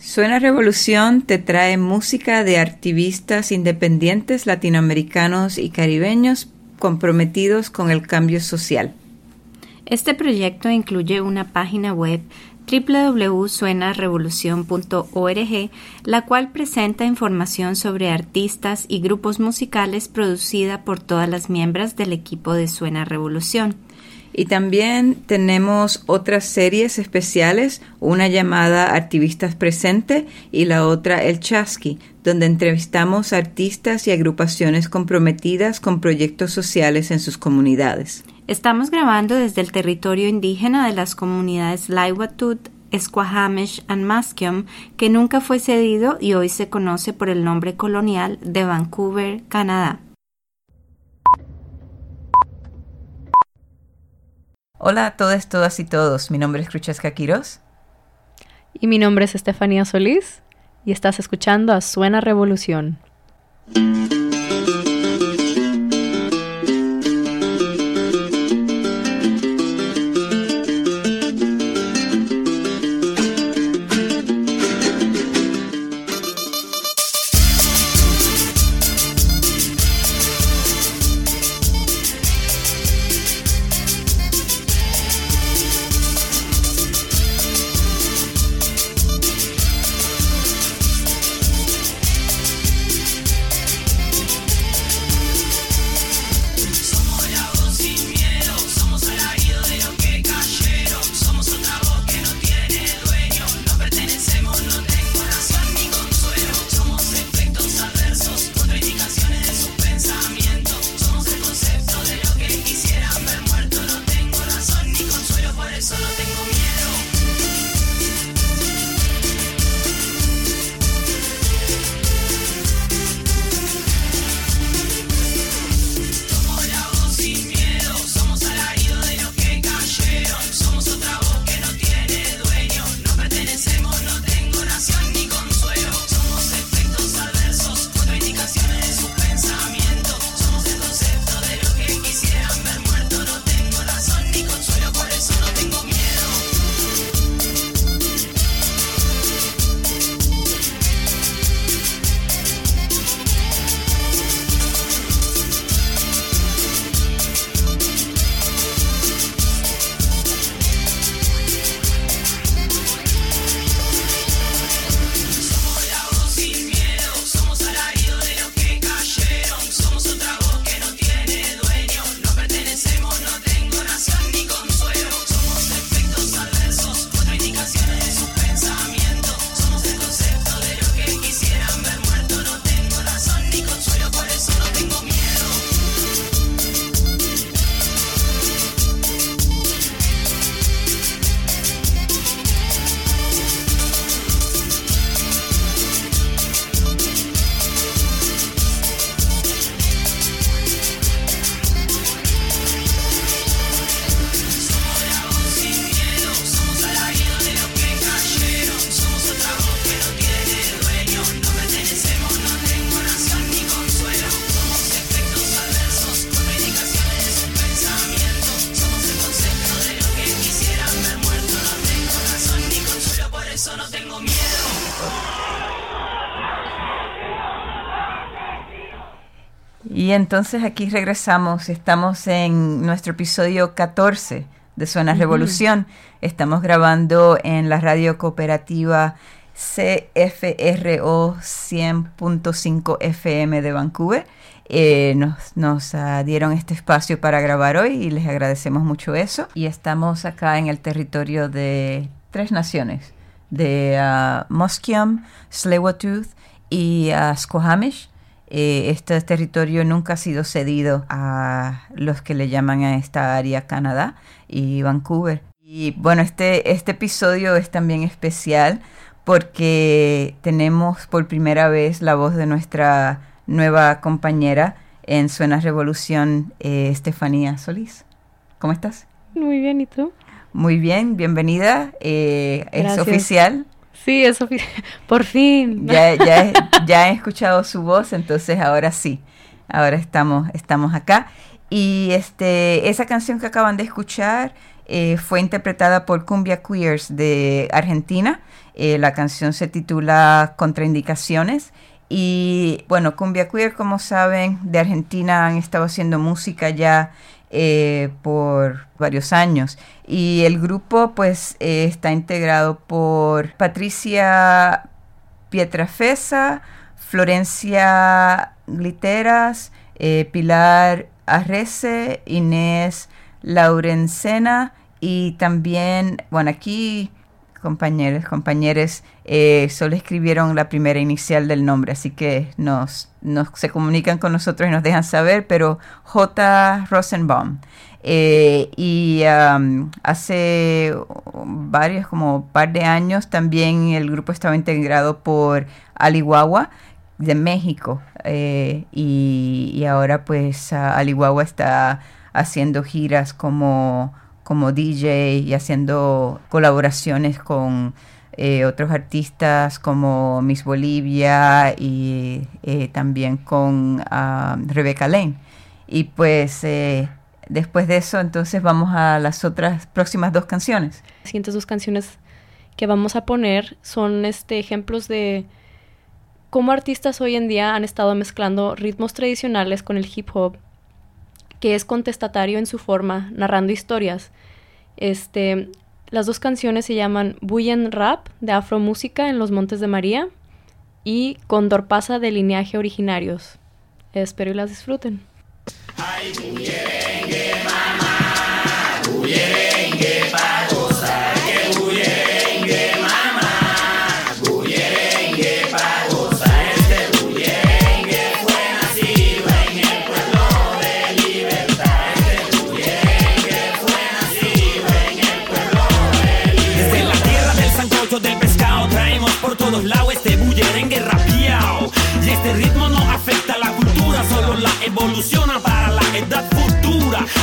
Suena Revolución te trae música de activistas independientes latinoamericanos y caribeños comprometidos con el cambio social. Este proyecto incluye una página web www.suenarevolucion.org, la cual presenta información sobre artistas y grupos musicales producida por todas las miembros del equipo de Suena Revolución. Y también tenemos otras series especiales, una llamada Activistas Presente y la otra El Chasqui, donde entrevistamos artistas y agrupaciones comprometidas con proyectos sociales en sus comunidades. Estamos grabando desde el territorio indígena de las comunidades Laiwatut, Squamish y Musqueam, que nunca fue cedido y hoy se conoce por el nombre colonial de Vancouver, Canadá. Hola a todas, todas y todos. Mi nombre es Cruchesca Quiroz. Y mi nombre es Estefanía Solís. Y estás escuchando a Suena Revolución. Y entonces aquí regresamos, estamos en nuestro episodio 14 de Suena Revolución. Estamos grabando en la radio cooperativa CFRO 100.5 FM de Vancouver. Eh, nos, nos ah, dieron este espacio para grabar hoy y les agradecemos mucho eso. Y estamos acá en el territorio de tres naciones, de uh, Musqueam, y uh, Squamish eh, este territorio nunca ha sido cedido a los que le llaman a esta área Canadá y Vancouver. Y bueno, este, este episodio es también especial porque tenemos por primera vez la voz de nuestra nueva compañera en Suena Revolución, eh, Estefanía Solís. ¿Cómo estás? Muy bien, ¿y tú? Muy bien, bienvenida. Eh, es oficial. Sí, eso por fin. Ya, ya, he escuchado su voz, entonces ahora sí, ahora estamos, estamos acá. Y este, esa canción que acaban de escuchar eh, fue interpretada por Cumbia Queers de Argentina. Eh, la canción se titula Contraindicaciones. Y bueno, Cumbia Queer, como saben, de Argentina han estado haciendo música ya eh, por varios años. Y el grupo pues está integrado por Patricia Pietrafesa, Florencia Gliteras, Pilar Arrece, Inés Laurencena y también, bueno, aquí compañeros, compañeros, eh, solo escribieron la primera inicial del nombre, así que nos, nos se comunican con nosotros y nos dejan saber, pero J. Rosenbaum. Eh, y hace varios, como par de años, también el grupo estaba integrado por Alihuahua de México. Eh, y, ahora pues Alihuahua está haciendo giras como, como DJ y haciendo colaboraciones con eh, otros artistas como Miss Bolivia y eh, también con ah, Rebecca Lane. Y pues después de eso entonces vamos a las otras próximas dos canciones. Las siguientes dos canciones que vamos a poner son este ejemplos de cómo artistas hoy en día han estado mezclando ritmos tradicionales con el hip hop, que es contestatario en su forma, narrando historias. Este, las dos canciones se llaman Bullen Rap de Afro Música en los Montes de María y Condor Pasa de Lineaje Originarios. Espero y las disfruten.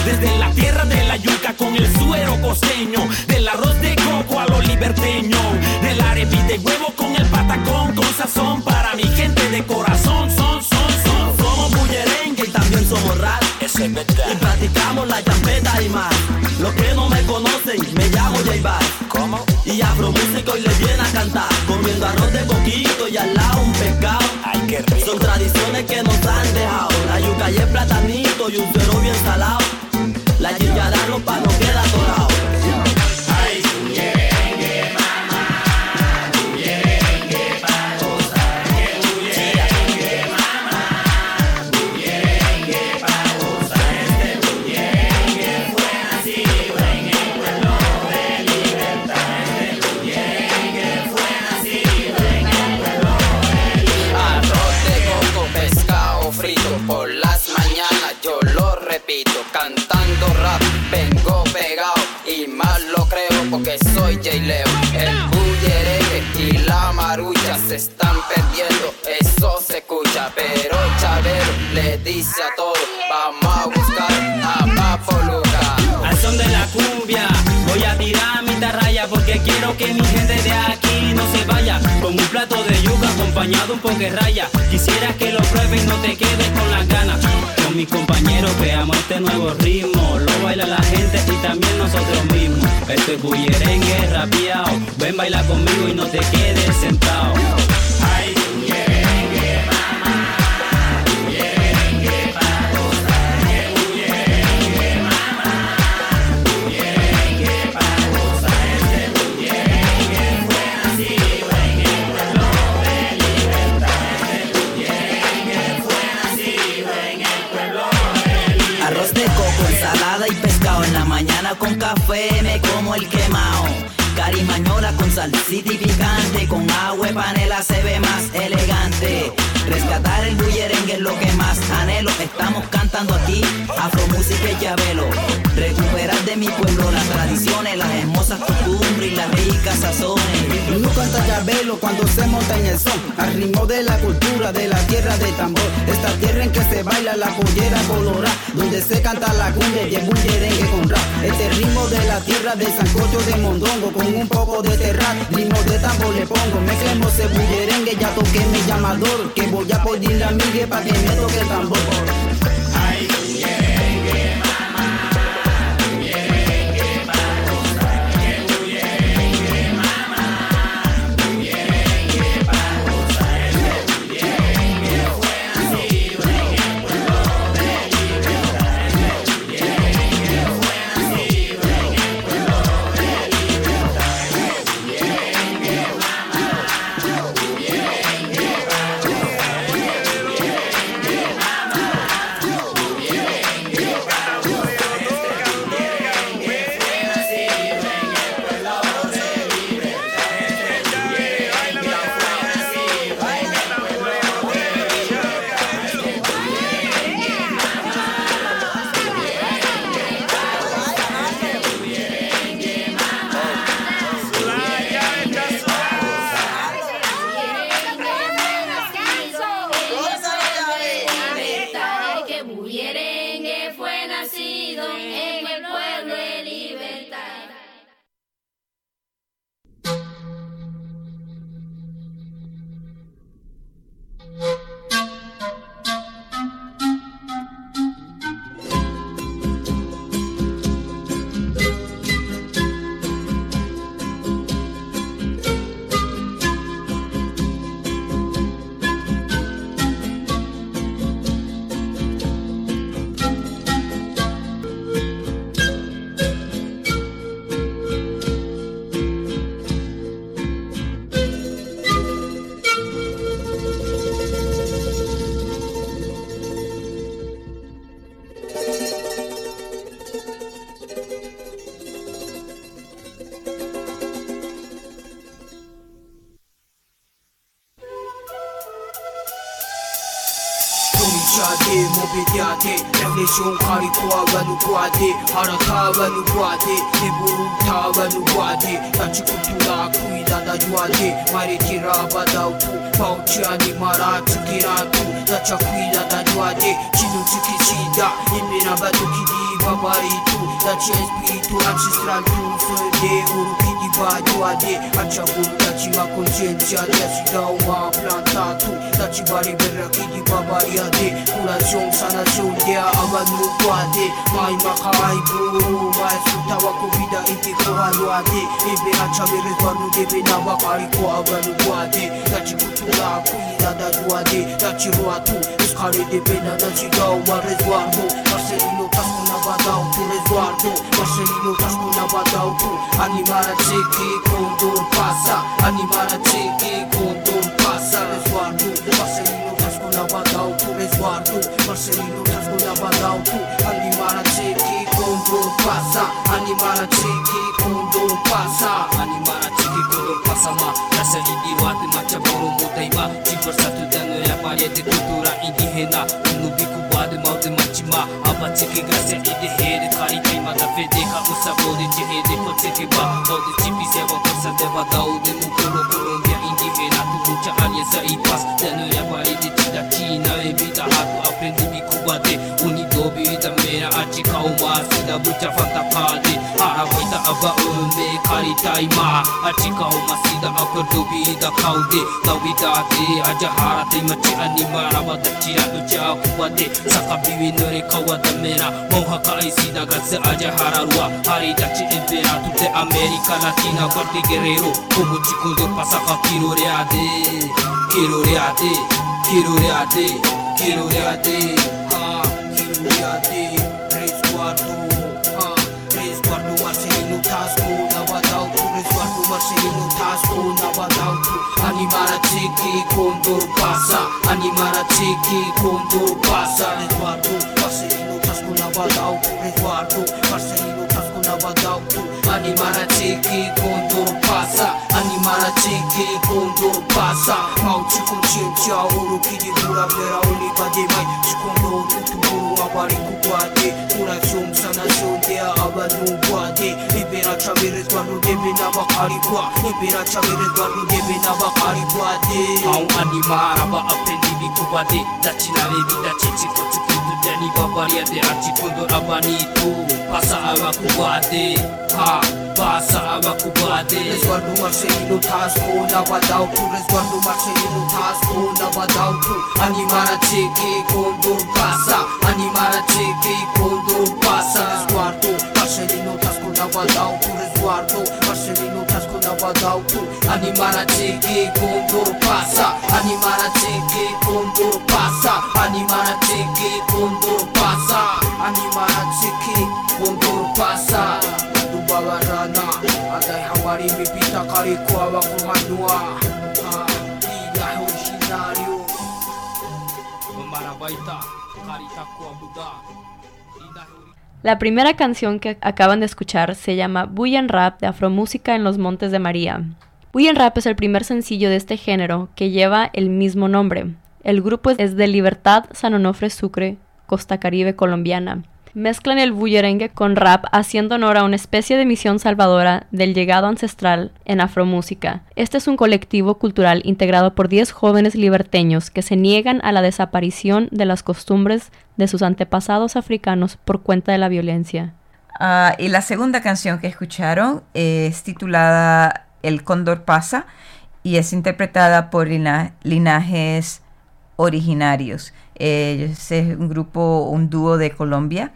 Desde la tierra de la yuca con el suero costeño, del arroz de coco a lo liberteño, del arepi de huevo con el patacón, con sazón para mi gente de corazón. Son, son, son, somos bullerengue y también somos rap. Y practicamos la champeta y más. Los que no me conocen, me llamo J ¿Cómo? Y afro músico y le viene a cantar. Comiendo arroz de coquito y al lado un pescado. Ay, qué rico. Son tradiciones que nos han dejado. La yuca y el platanito y un le dice a todos, vamos a buscar a Papo Luca. Al son de la cumbia, voy a tirar mi tarraya porque quiero que mi gente de aquí no se vaya. Con un plato de yuca acompañado un poco de raya. Quisiera que lo pruebes y no te quedes con las ganas. Con mis compañeros veamos este nuevo ritmo. Lo baila la gente y también nosotros mismos. Esto es bullerengue rapeado. Ven baila conmigo y no te quedes sentado. Recuperar de mi pueblo las tradiciones, las hermosas costumbres y las ricas sazones. Uno canta llavelo cuando se monta en el son, al ritmo de la cultura de la tierra de tambor. Esta tierra en que se baila la pollera colorada, donde se canta la cumbia y el bullerengue con rap. Este ritmo de la tierra de Sancocho de Mondongo, con un poco de terrat, ritmo de tambor le pongo. Mezclemos el bullerengue, ya toqué mi llamador, que voy a pedirle a Miguel para que me toque el tambor. obityate navleshonkarikoavanukwate harakavanukwate neburumtavanukwate nachikutulakuidadajuate maretirabadautu pauchiani maratukiratu nachakuidadajuate chinutukisida imirabadukidi aparitul Acest spiritul ancestral un fel de un Ibadoa de acea bunătatea ma conciencia de si dau ma plantatu Daci bari berra kidi babaria de Curațion sanațion de ama nu toate Mai ca ai buru mai sutawa cu vida inti cora luate Ebe acea mere doar nu de pe nama pari cu ava nu toate Daci cultura cu ina da doade Daci roatu Iscare de pena daci dau ma rezoarnu guardo Mascherino ciascuna vada un pu Animare ciechi condor passa Animare ciechi condor passa Ne sguardo Mascherino ciascuna vada un pu Ne sguardo Mascherino ciascuna vada un pu Animare pasa. condor passa Animare ciechi pasa. passa Animare ciechi condor pasa. Ma lascia di diluate ma c'è buono ma. Diversato da noi la parete cultura indigena Un ubico guardo ma te machima Abba ciechi grazie e di here văd Țipi se vă pot să te văd Aude nu culo Columbia Indivina tu mucha alie să i pas. De nu ia pare de tida China e vida e Hatu aprendi mi cubate Unii dobi uita mera Aci ca o masă Da bucea fanta pate akwai aba ume kari tai ma a chika ho masida ako dubi da khaude tawi da de aja hara de machi ani mara wa da chira du cha kuwa de saka biwi nore kawa da mera moha kai sida gatse aja hara ruwa hari da chi empera tu te america latina corte guerrero como chico de pasa ka kiro re ade kiro re ade kiro re ade kiro re ade ha kiro re ade tu, animara cheque condor pasa, animara cheque condor pasa, resguardo Marcelino Tasco, na badao tu, resguardo Marcelino Tasco, na badao tu, animara cheque condor pasa, animara cheque condor pasa, mauchi consciência, ouro que de pura vera, unibade mai, chikondo tuturo, abari kuguade, curación, sanación, de abanu impiracha mere twanu debe n'abakarigwa impiracha mere twanu debe n'abakarigwa de aho animara ba apendi bikubade ndakinare bidacece kotse kudurya nibabariya de archikondora banitu basa abakubade ha basa abakubade rezwanu mashe ino tasko n'abadau tu. Rezwanu mashe ino tasko n'abadau tu. Animara cheke kondor basa animara cheke kondor basa rezwanu padał Który z wartą maszyny nuta szkoda badał Tu animara dziki kundur pasa Animara dziki kundur pasa Animara dziki kundur pasa Animara dziki kundur pasa Dubala rana Adai hawari mi pita kari kwa wa kuhanua Ida hoshinario é Mamara baita. La primera canción que acaban de escuchar se llama Bullen Rap de Afromúsica en los Montes de María. Bullen Rap es el primer sencillo de este género que lleva el mismo nombre. El grupo es de Libertad San Onofre Sucre, Costa Caribe colombiana. Mezclan el bullerengue con rap haciendo honor a una especie de misión salvadora del llegado ancestral en afromúsica. Este es un colectivo cultural integrado por 10 jóvenes liberteños que se niegan a la desaparición de las costumbres de sus antepasados africanos por cuenta de la violencia. Uh, y la segunda canción que escucharon es titulada El Cóndor pasa y es interpretada por lina linajes originarios. Ellos es un grupo, un dúo de Colombia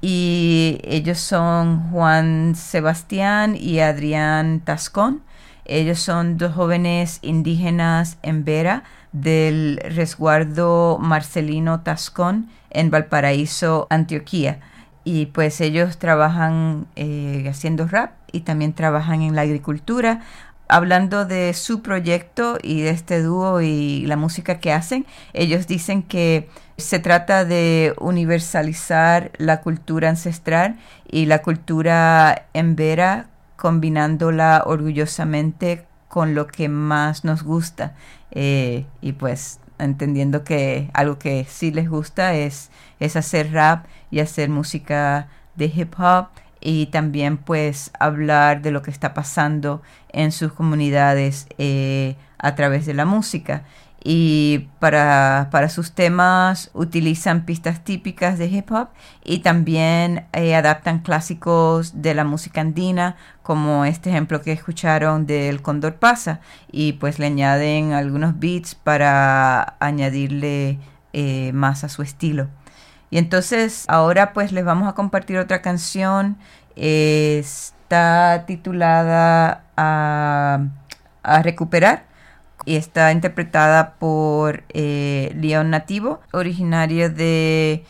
y ellos son Juan Sebastián y Adrián Tascón. Ellos son dos jóvenes indígenas en Vera del resguardo Marcelino Tascón en Valparaíso, Antioquía. Y pues ellos trabajan eh, haciendo rap y también trabajan en la agricultura hablando de su proyecto y de este dúo y la música que hacen, ellos dicen que se trata de universalizar la cultura ancestral y la cultura en vera, combinándola orgullosamente con lo que más nos gusta. Eh, y pues entendiendo que algo que sí les gusta es, es hacer rap y hacer música de hip hop y también pues hablar de lo que está pasando en sus comunidades eh, a través de la música y para, sus temas utilizan pistas típicas de hip hop y también eh, adaptan clásicos de la música andina como este ejemplo que escucharon del Condor Pasa y pues le añaden algunos beats para añadirle eh, más a su estilo. Y entonces ahora pues les vamos a compartir otra canción. está titulada a, a recuperar y está interpretada por eh, León Nativo, originario de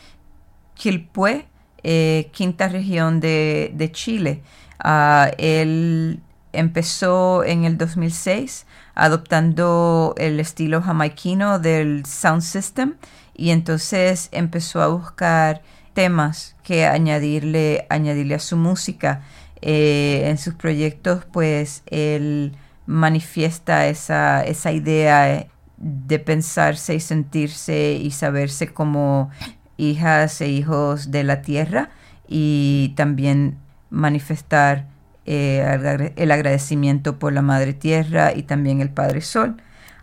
Quilpué, eh, quinta región de, Chile. Ah, él empezó en el 2006 adoptando el estilo jamaiquino del sound system y entonces empezó a buscar temas que añadirle, añadirle a su música. Eh, en sus proyectos, pues él manifiesta esa, esa idea de pensarse y sentirse y saberse como hijas e hijos de la tierra y también manifestar eh, el agradecimiento por la Madre Tierra y también el Padre Sol.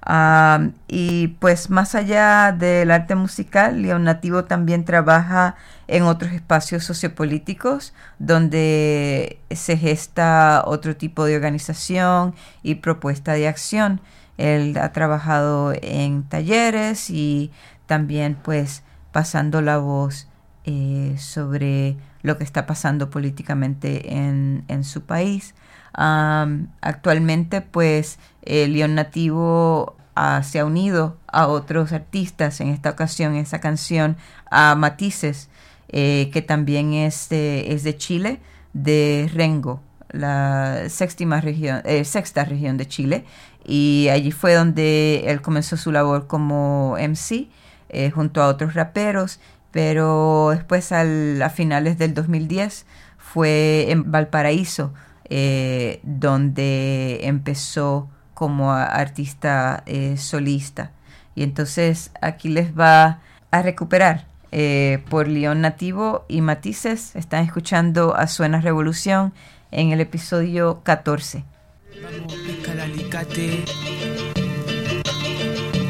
Ah, y pues más allá del arte musical, León Nativo también trabaja en otros espacios sociopolíticos donde se gesta otro tipo de organización y propuesta de acción. Él ha trabajado en talleres y también pues pasando la voz eh, sobre lo que está pasando políticamente en, en su país. Actualmente, pues, el León Nativo ah, se ha unido a otros artistas, en esta ocasión esa canción a Matices, eh, que también es de, es de Chile, de Rengo, la sexta región, eh, sexta región de Chile, y allí fue donde él comenzó su labor como MC eh, junto a otros raperos, pero después a finales del 2010 fue en Valparaíso eh, donde empezó como artista eh, solista. Y entonces aquí les va a recuperar eh, por León Nativo y Matices. Están escuchando a Suena Revolución en el episodio 14.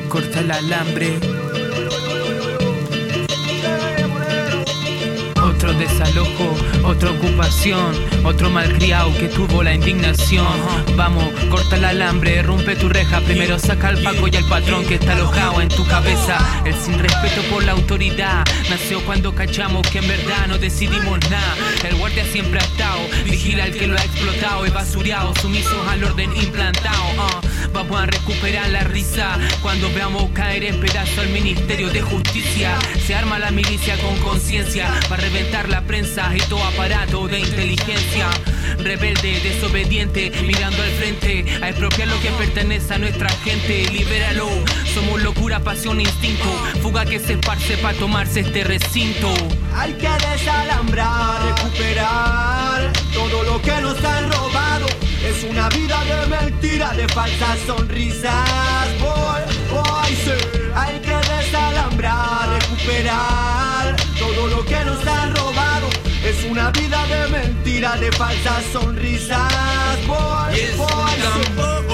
corta el alambre otro desalojo, otra ocupación, otro malcriado que tuvo la indignación. Vamos, corta el alambre, rompe tu reja, primero saca al paco y al patrón que está alojado en tu cabeza. El sin respeto por la autoridad nació cuando cachamos que en verdad no decidimos nada. El guardia siempre ha estado, vigila al que lo ha explotado y basureado, sumisos al orden implantado. Uh. Vamos a recuperar la risa cuando veamos caer en pedazo al Ministerio de Justicia. Se arma la milicia con conciencia para reventar la prensa y todo aparato de inteligencia. Rebelde, desobediente, mirando al frente, a expropiar lo que pertenece a nuestra gente. Libéralo, somos locura, pasión, instinto, fuga que se esparce para tomarse este recinto. Hay que desalambrar, recuperar todo lo que nos han robado. Es una vida de mentira, de falsas sonrisas. Boy, Hay que desalambrar, recuperar todo lo que nos han robado. Es una vida de mentira, de falsas sonrisas. Boy, y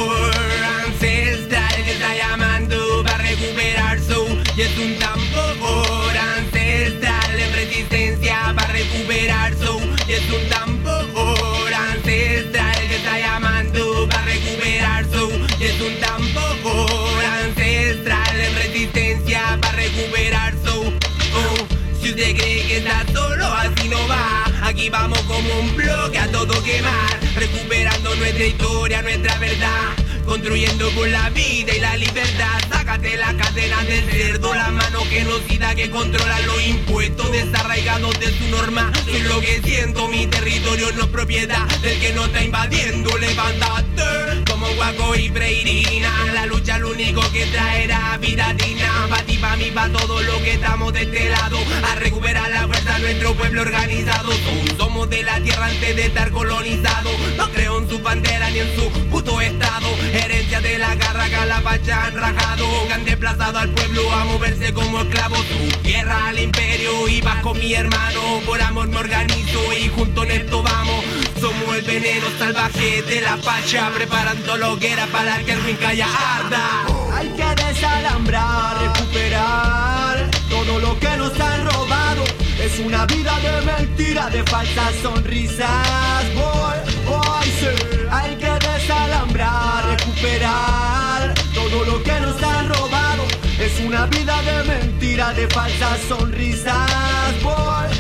Aquí vamos como un bloque a todo quemar, recuperando nuestra historia, nuestra verdad. Construyendo con la vida y la libertad. Sácate la cadena del cerdo, la mano genocida que controla los impuestos desarraigados de su norma. Soy lo que siento, mi territorio no es propiedad del que no está invadiendo. Levántate guaco y preirina. La lucha lo único que traerá vida digna. Pa' ti, pa' mí, pa' todo lo que estamos de este lado. A recuperar la fuerza nuestro pueblo organizado. Somos de la tierra antes de estar colonizado. No creo en su bandera ni en su puto estado. Herencia de la garraga, la pacha han rajado. Que Han desplazado al pueblo a moverse como esclavos. Tu tierra al imperio y vas con mi hermano. Por amor me organizo y junto en esto vamos. Somos el veneno salvaje de la pacha preparando para que el rincalla arda. Hay que desalambrar, recuperar todo lo que nos han robado. Es una vida de mentira, de falsas sonrisas. Boy, boy, sí. Hay que desalambrar, recuperar todo lo que nos han robado. Es una vida de mentira, de falsas sonrisas. Boy,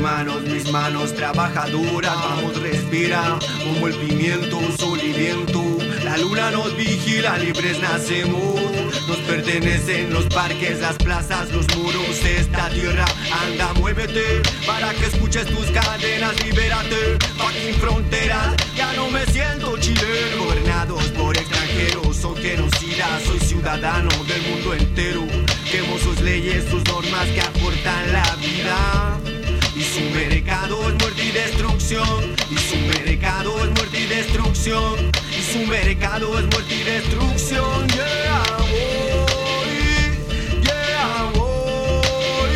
manos, mis manos trabajadoras, vamos respira como el pimiento, sol y viento. La luna nos vigila, libres nacemos. Nos pertenecen los parques, las plazas, los muros, esta tierra. Anda, muévete para que escuches tus cadenas, libérate. Fucking fronteras, ya no me siento chileno. Gobernados por extranjeros, son genocidas. Soy ciudadano del mundo entero. Quemo sus leyes, sus normas que aportan la vida y su mercado es muerte y destrucción. Y su mercado es muerte y destrucción. Y su mercado es muerte y destrucción. Yeah boy. Yeah boy.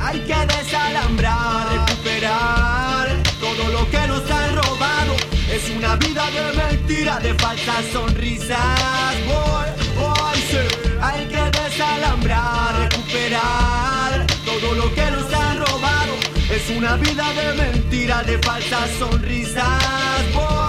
Hay que desalambrar recuperar todo lo que nos han robado. Es una vida de mentiras de falsas sonrisas. Boy, boy hay que desalambrar recuperar todo lo que nos han es una vida de mentiras, de falsas sonrisas.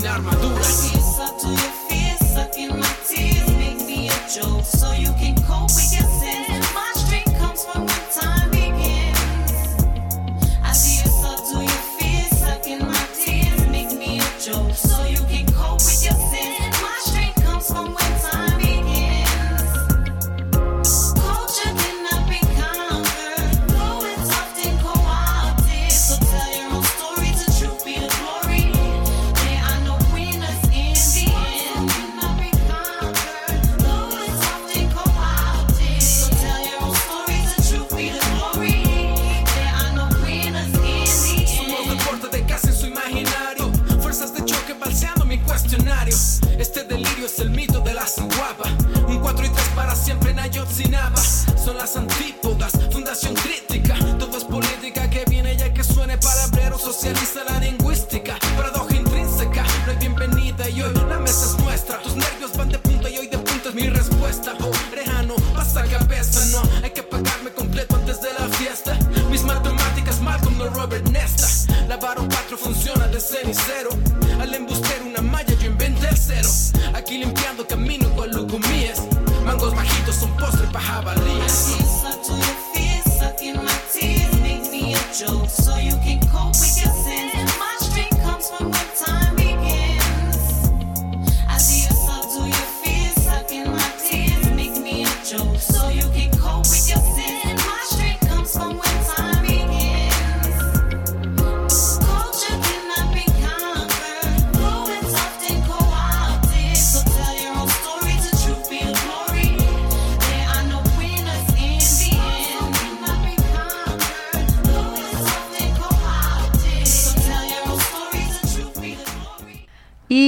sin armaduras.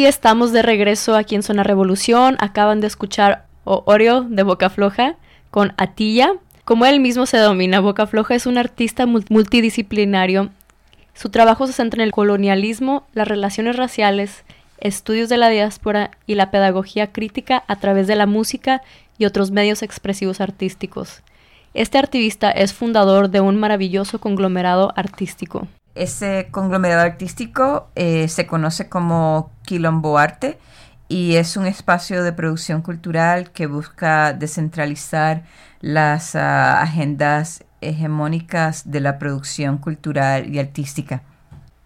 Estamos de regreso aquí en Zona Revolución. Acaban de escuchar Oreo de Boca Floja con Atilla. Como él mismo se domina, Boca Floja es un artista multidisciplinario. Su trabajo se centra en el colonialismo, las relaciones raciales, estudios de la diáspora y la pedagogía crítica a través de la música y otros medios expresivos artísticos. Este activista es fundador de un maravilloso conglomerado artístico. Ese conglomerado artístico eh, se conoce como Quilombo Arte y es un espacio de producción cultural que busca descentralizar las ah, agendas hegemónicas de la producción cultural y artística.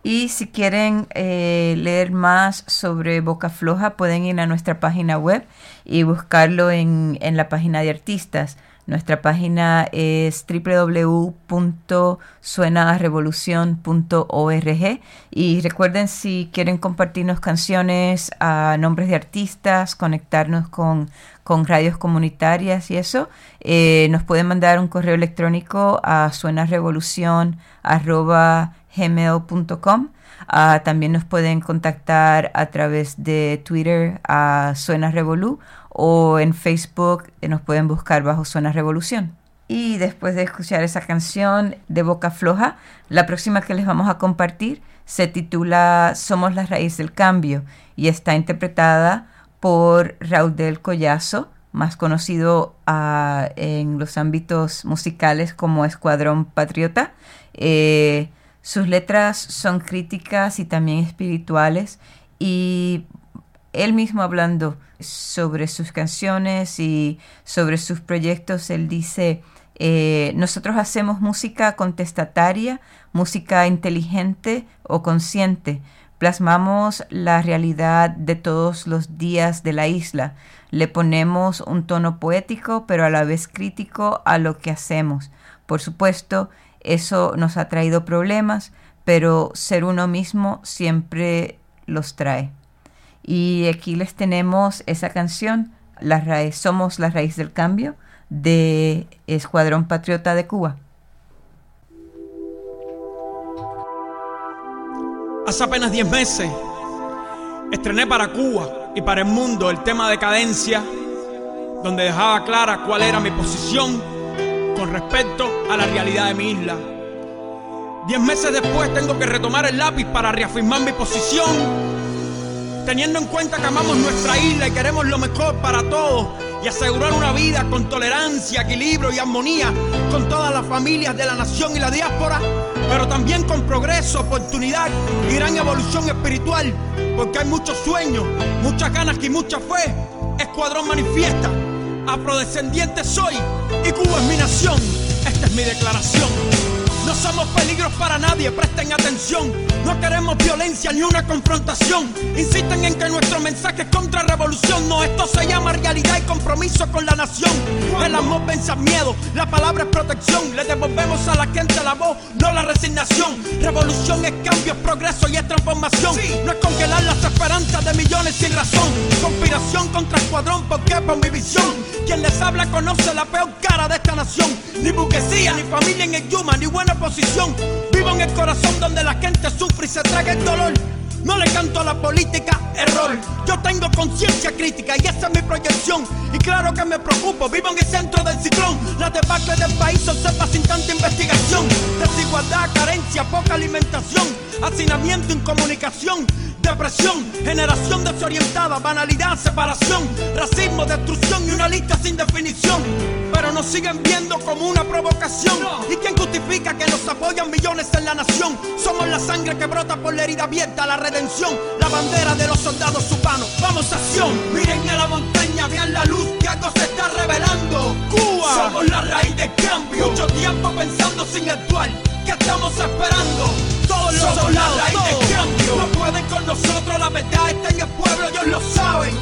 Y si quieren eh, leer más sobre Boca Floja, pueden ir a nuestra página web y buscarlo en, en la página de artistas. Nuestra página es www.suenarevolucion.org y recuerden si quieren compartirnos canciones a nombres de artistas, conectarnos con, con radios comunitarias y eso, eh, nos pueden mandar un correo electrónico a suenarevolucion.gmail.com Ah, también nos pueden contactar a través de Twitter a Suena Revolu o en Facebook eh, nos pueden buscar bajo Suena Revolución. Y después de escuchar esa canción de Boca Floja, la próxima que les vamos a compartir se titula Somos la raíz del cambio y está interpretada por Raúl del Collazo, más conocido ah, en los ámbitos musicales como Escuadrón Patriota. Eh, sus letras son críticas y también espirituales y él mismo hablando sobre sus canciones y sobre sus proyectos, él dice, eh, nosotros hacemos música contestataria, música inteligente o consciente, plasmamos la realidad de todos los días de la isla, le ponemos un tono poético pero a la vez crítico a lo que hacemos. Por supuesto, eso nos ha traído problemas, pero ser uno mismo siempre los trae. Y aquí les tenemos esa canción, la raíz, Somos la raíz del cambio, de Escuadrón Patriota de Cuba. Hace apenas 10 meses estrené para Cuba y para el mundo el tema Decadencia, donde dejaba clara cuál era mi posición con respecto a la realidad de mi isla. Diez meses después tengo que retomar el lápiz para reafirmar mi posición, teniendo en cuenta que amamos nuestra isla y queremos lo mejor para todos y asegurar una vida con tolerancia, equilibrio y armonía con todas las familias de la nación y la diáspora, pero también con progreso, oportunidad y gran evolución espiritual, porque hay muchos sueños, muchas ganas y mucha fe. Escuadrón manifiesta, afrodescendiente soy y Cuba es mi nación. Esta es mi declaración. No somos peligros para nadie, presten atención. No queremos violencia ni una confrontación. Insisten en que nuestro mensaje es contra revolución. No, esto se llama realidad y compromiso con la nación. El amor vence al miedo, la palabra es protección. Le devolvemos a la gente la voz, no la resignación. Revolución es cambio, es progreso y es transformación. No es congelar las esperanzas de millones sin razón. Conspiración contra escuadrón, porque por mi visión. Quien les habla conoce la peor cara de esta nación. Ni burguesía, ni familia en el Yuma, ni buena Vivo en el corazón donde la gente sufre y se traga el dolor. No le canto a la política, error. Yo tengo conciencia crítica y esa es mi proyección. Y claro que me preocupo, vivo en el centro del ciclón. Las debacle del país se observa sin tanta investigación. Desigualdad, carencia, poca alimentación, hacinamiento, incomunicación. Depresión, generación desorientada, banalidad, separación, racismo, destrucción y una lista sin definición. Pero nos siguen viendo como una provocación. ¿Y quién justifica que nos apoyan millones en la nación? Somos la sangre que brota por la herida abierta, la redención, la bandera de los soldados humanos. Vamos a acción, miren a la montaña, vean la luz que algo se está revelando. Cuba, somos la raíz del cambio. Mucho tiempo pensando sin actuar. ¿Qué estamos esperando? Todos los Somos la raíz del cambio. No pueden con nosotros, la verdad está en el pueblo, ellos lo saben.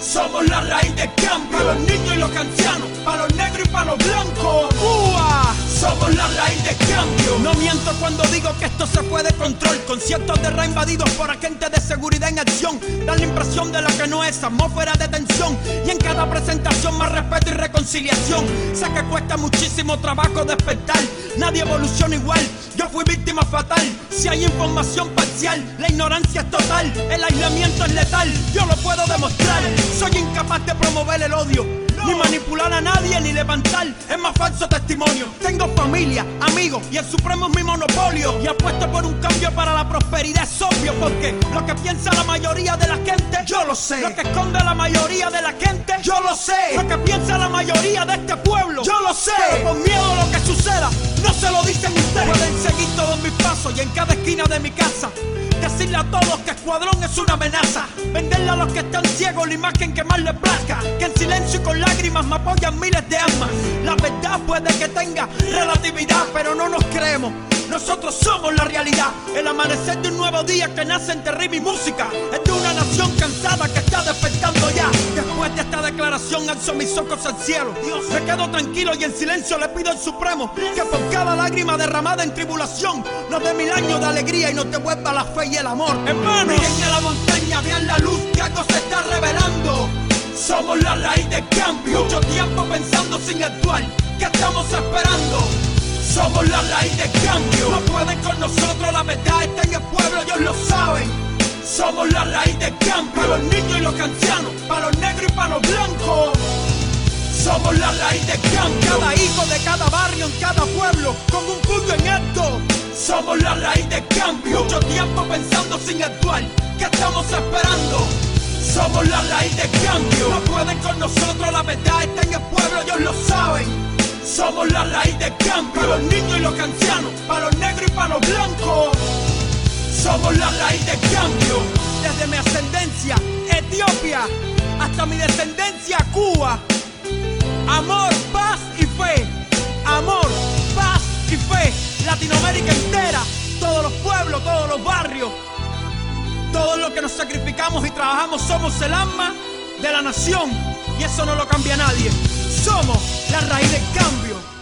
Somos la raíz del cambio. Para los niños y los ancianos, para los negros y para los blancos. ¡Cuba! Somos la raíz del cambio. No miento cuando digo que esto se fue de control. Conciertos de rey invadidos por agentes de seguridad en acción. Dan la impresión de lo que no es atmósfera de tensión. Y en cada presentación más respeto y reconciliación. Sé que cuesta muchísimo trabajo despertar. Nadie evoluciona igual. Yo fui víctima fatal. Si hay información la ignorancia es total. El aislamiento es letal. Yo lo puedo demostrar. Soy incapaz de promover el odio. Ni manipular a nadie ni levantar es más falso testimonio. Tengo familia, amigos y el supremo es mi monopolio. Y apuesto por un cambio para la prosperidad es obvio porque lo que piensa la mayoría de la gente, yo lo sé. Lo que esconde la mayoría de la gente, yo lo sé. Lo que piensa la mayoría de este pueblo, yo lo sé. Pero por miedo a lo que suceda, no se lo dicen ustedes. Pueden seguir todos mis pasos y en cada esquina de mi casa. Decirle a todos que Escuadrón es una amenaza. Venderle a los que están ciegos la imagen que más les plazca. Que en silencio y con lágrimas me apoyan miles de almas. La verdad puede que tenga relatividad, pero no nos creemos. Nosotros somos la realidad. El amanecer de un nuevo día que nace entre ritmo y música. Es de una nación cansada que está despertando ya. Después de esta declaración alzo mis ojos al cielo. Me quedo tranquilo y en silencio le pido al Supremo que por cada lágrima derramada en tribulación nos dé mil años de alegría y nos devuelva la fe y el amor. Hermano, miren de la montaña, vean la luz que algo se está revelando. Somos la raíz del cambio. Mucho tiempo pensando sin actuar. ¿Qué estamos esperando? Somos la raíz del cambio. No pueden con nosotros, la verdad está en el pueblo, ellos lo saben. Somos la raíz del cambio. Para los niños y los ancianos, para los negros y para los blancos. Somos la raíz del cambio. Cada hijo de cada barrio, en cada pueblo, con un puño en alto. Somos la raíz del cambio. Mucho tiempo pensando sin actuar. ¿Qué estamos esperando? Somos la raíz del cambio. No pueden con nosotros, la verdad está en el pueblo, ellos lo saben. Somos la raíz del cambio. Para los niños y los ancianos, para los negros y para los blancos. Somos la raíz del cambio. Desde mi ascendencia, Etiopía, hasta mi descendencia, Cuba. Amor, paz y fe. Amor, paz y fe. Latinoamérica entera, todos los pueblos, todos los barrios. Todos los que nos sacrificamos y trabajamos somos el alma de la nación. Y eso no lo cambia nadie. Somos la raíz del cambio.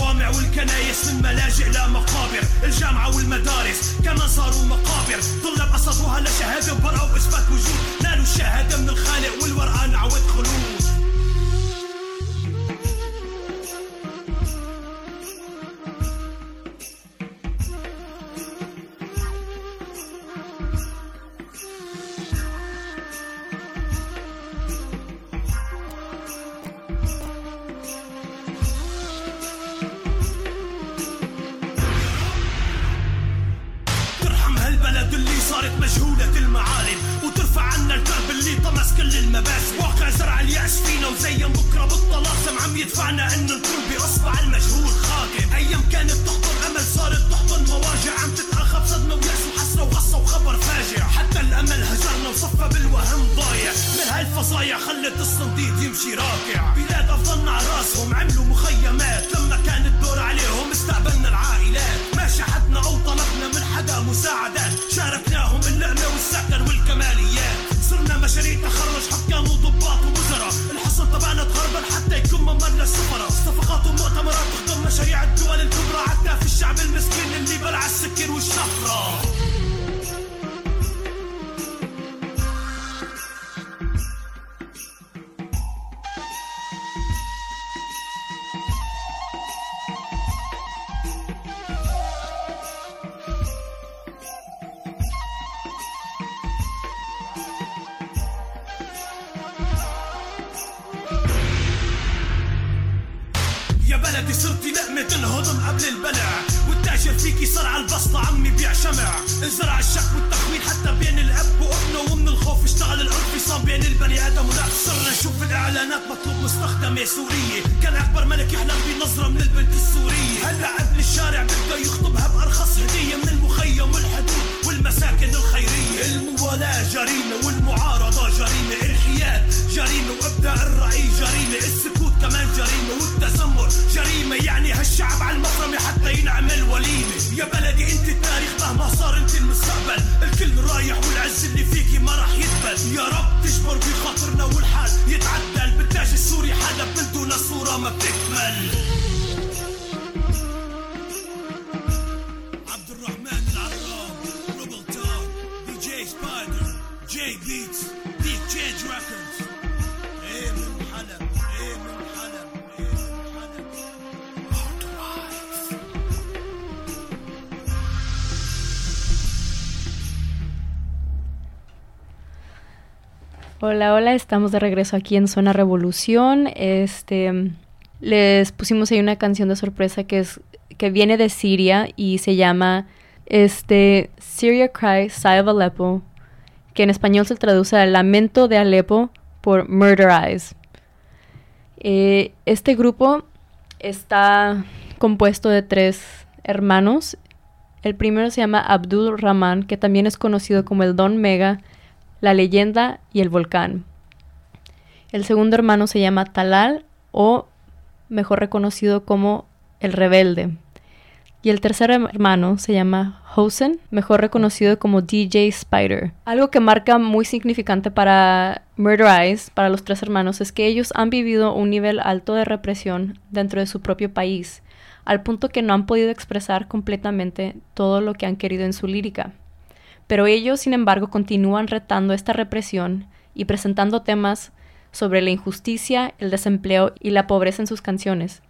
الجوامع والكنايس من ملاجئ لمقابر الجامعة والمدارس كمان صاروا مقابر. طلاب قصدوها لشهاده وبرقوا وإثبات وجود. نالوا الشهادة من الخالق والورقه نعوت خلود. Hola, hola, estamos de regreso aquí en Zona Revolución. Este les pusimos ahí una canción de sorpresa que es que viene de Siria y se llama este Syria Cry, Sigh of Aleppo, que en español se traduce a Lamento de Alepo por Murder Eyes. Eh, este grupo está compuesto de tres hermanos. El primero se llama Abdul Rahman, que también es conocido como el Don Mega, la leyenda y el volcán. El segundo hermano se llama Talal o mejor reconocido como el rebelde. Y el tercer hermano se llama Hosen, mejor reconocido como DJ Spider. Algo que marca muy significante para Murder Eyes, para los tres hermanos, es que ellos han vivido un nivel alto de represión dentro de su propio país, al punto que no han podido expresar completamente todo lo que han querido en su lírica. Pero ellos, sin embargo, continúan retando esta represión y presentando temas sobre la injusticia, el desempleo y la pobreza en sus canciones.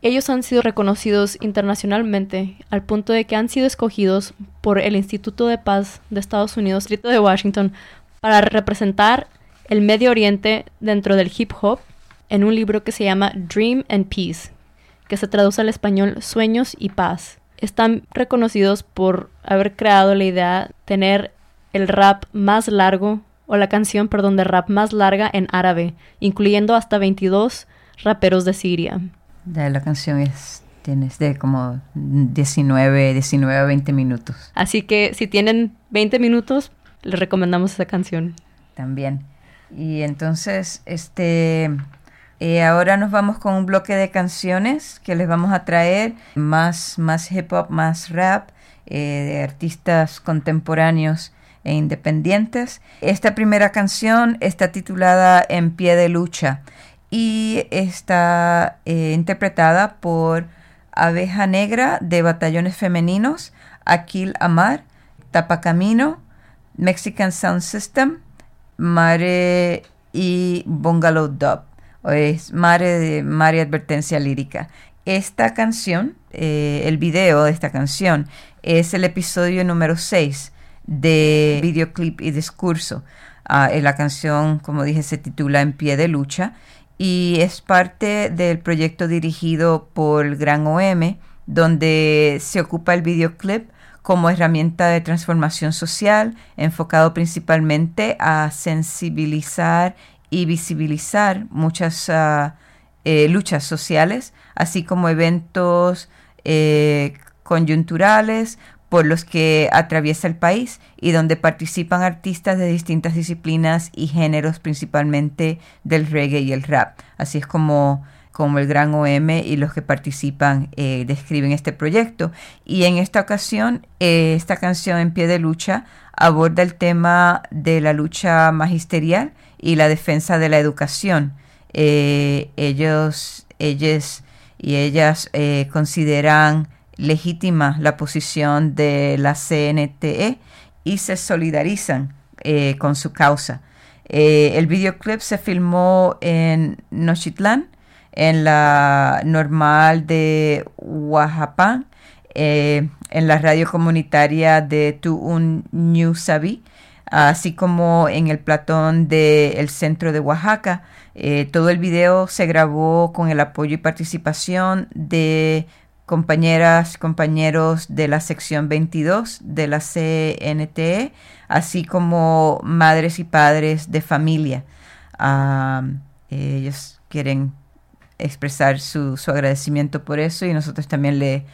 Ellos han sido reconocidos internacionalmente al punto de que han sido escogidos por el Instituto de Paz de Estados Unidos, Distrito de Washington, para representar el Medio Oriente dentro del hip hop en un libro que se llama Dream and Peace, que se traduce al español Sueños y Paz. Están reconocidos por haber creado la idea de tener el rap más largo, o la canción, perdón, de rap más larga en árabe, incluyendo hasta 22 raperos de Siria. La canción es tienes de como 19, 19 a 20 minutos. Así que si tienen 20 minutos, les recomendamos esa canción. También. Y entonces, este, eh, ahora nos vamos con un bloque de canciones que les vamos a traer más, más hip hop, más rap, eh, de artistas contemporáneos e independientes. Esta primera canción está titulada En pie de lucha y está eh, interpretada por Abeja Negra de Batallones Femeninos, Aquil Amar, Tapacamino, Mexican Sound System, Mare y Bungalow Dub, es Mare Advertencia Lírica. Esta canción, eh, el video de esta canción, es el episodio número 6 de videoclip y discurso. Ah, eh, la canción, como dije, se titula En pie de lucha y es parte del proyecto dirigido por Gran OM, donde se ocupa el videoclip como herramienta de transformación social, enfocado principalmente a sensibilizar y visibilizar muchas eh, luchas sociales, así como eventos eh, coyunturales por los que atraviesa el país y donde participan artistas de distintas disciplinas y géneros, principalmente del reggae y el rap. Así es como como el Gran OM y los que participan eh, describen este proyecto. Y en esta ocasión, eh, esta canción en pie de lucha aborda el tema de la lucha magisterial y la defensa de la educación. Eh, ellos, y ellas eh, consideran legítima la posición de la CNTE y se solidarizan eh, con su causa. Eh, el videoclip se filmó en Nochitlán, en la normal de Oaxapan, eh, en la radio comunitaria de Tuun New Sabi, así como en el platón del centro de Oaxaca. Eh, todo el video se grabó con el apoyo y participación de compañeras, compañeros de la sección 22 de la CNTE, así como madres y padres de familia. Ellos quieren expresar su, su agradecimiento por eso y nosotros también le